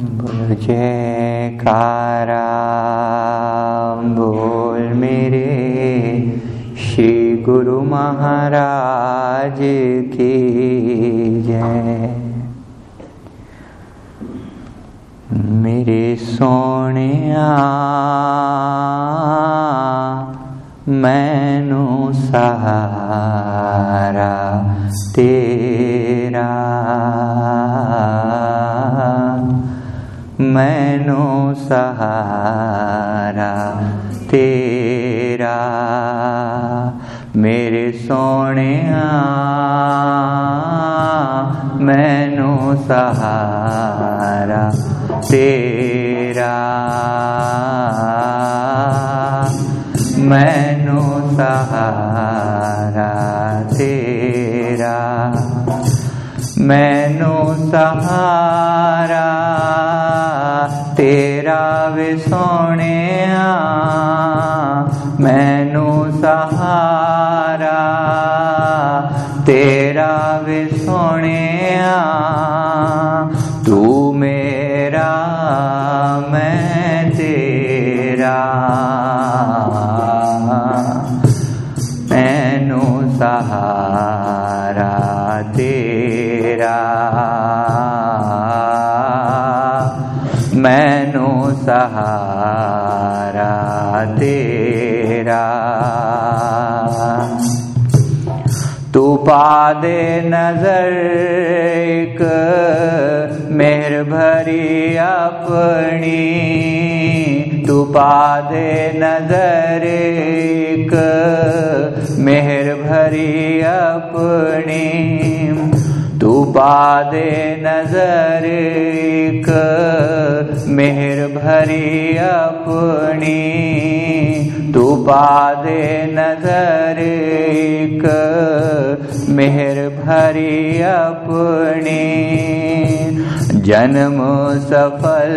बोल जयकारा बोल मेरे श्री गुरु महाराज की जय। मेरे सोने मैनू सहारा तेरा। मैनू सहारा तेरा मेरे सोने मैनू सहारा तेरा मैनू सहारा तेरा मैनू सहारा तेरा सोने मैनू सहारा तेरा वे सोने तू मेरा मैं तेरा मैनू सहारा सहारा तेरा। तू पा दे नज़र एक मेहर भरी अपनी। तू पा दे नज़र एक मेहर भरी अपनी। तू पा दे नज़र एक मेहर भरी अपनी, तू पा नज़र एक। मेहर भरी अपनी, जन्म सफल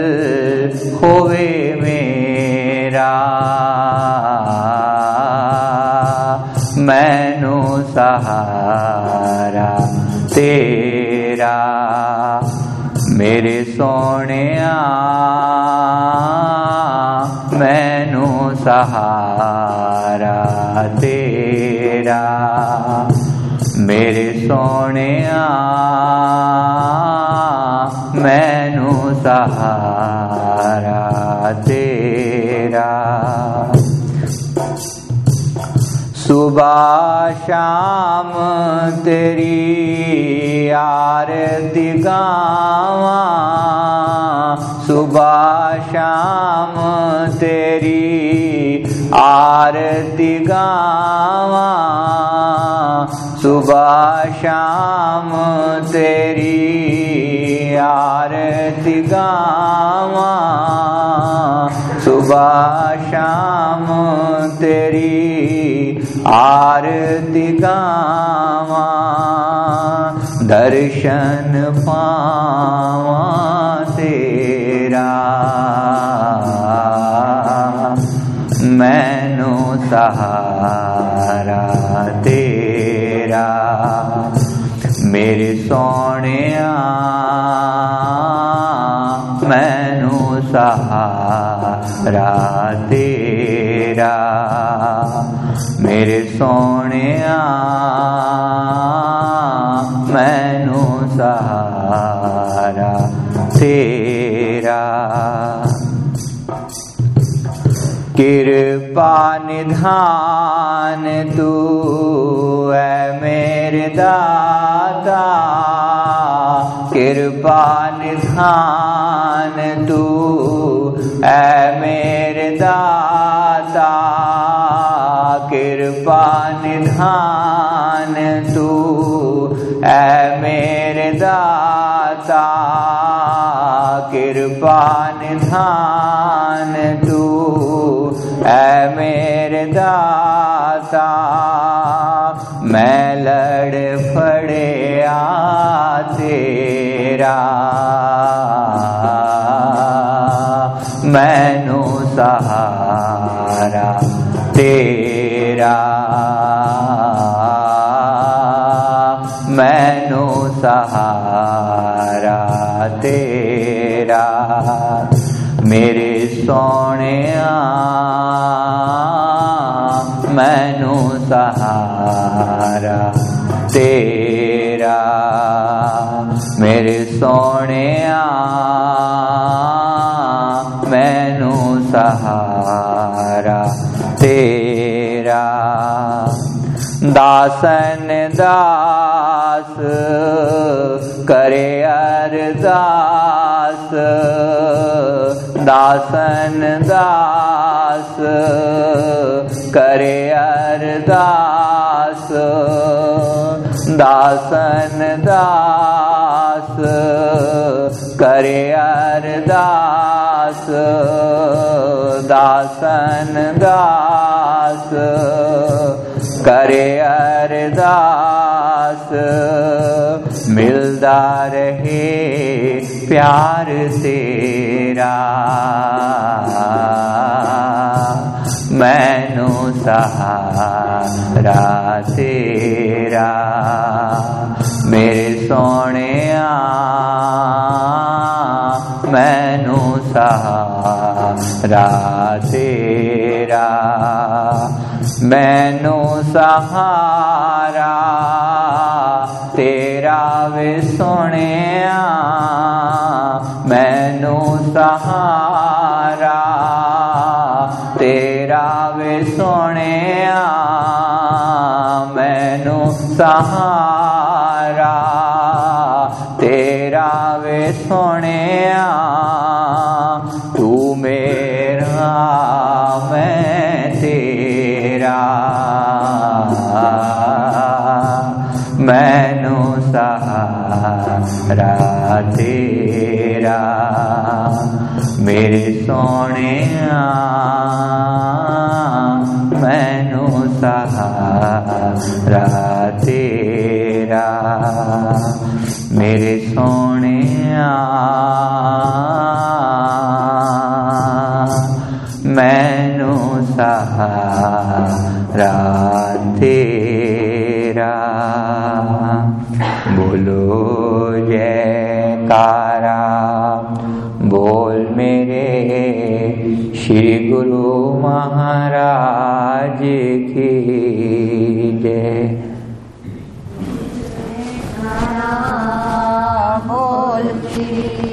होवे मेरा। मैनू सहारा तेरा, मेरे सोने सहारा तेरा, मेरे सोने मैनू सहारा तेरा। सुबह शाम तेरी आरती गावा, सुबह शाम तेरी आरती गावा, सुबह शाम तेरी आरती गावा, सुबह शाम तेरी आरती गावा, दर्शन पावा तेरा। सहारा तेरा मेरे सोने मैनू सहारा तेरा मेरे सोने मैनू सहारा तेरा। कृपा निधान तू है मेरे दाता। कृपा निधान तू है मेरे दाता। कृपा निधान तू है मेरे दाता। कृपा निधान है मेरे दाता मैं लड़ फड़े आ तेरा मैनू सहारा मैनू सहारा तेरा मेरे सोने मैनू सहारा तेरा दासन दास करे अरदास दासन दास करे अरदास। दासन दास करे अरदास। दासन दास करे प्यार तेरा मैनू सहारा तेरा मेरे सोने मैनू सहारा तेरा मैनू सहारा तेरा वे सोने मैनू सहारा सहारा, तेरा वे सोने तू मेरा, मैं तेरा। मैनू सहारा तेरा, मेरे सोने मैनू सहारा मेरे सोने मैनू सहारा तेरा। बोलो जयकारा बोल मेरे श्री गुरु महाराज की जय। You.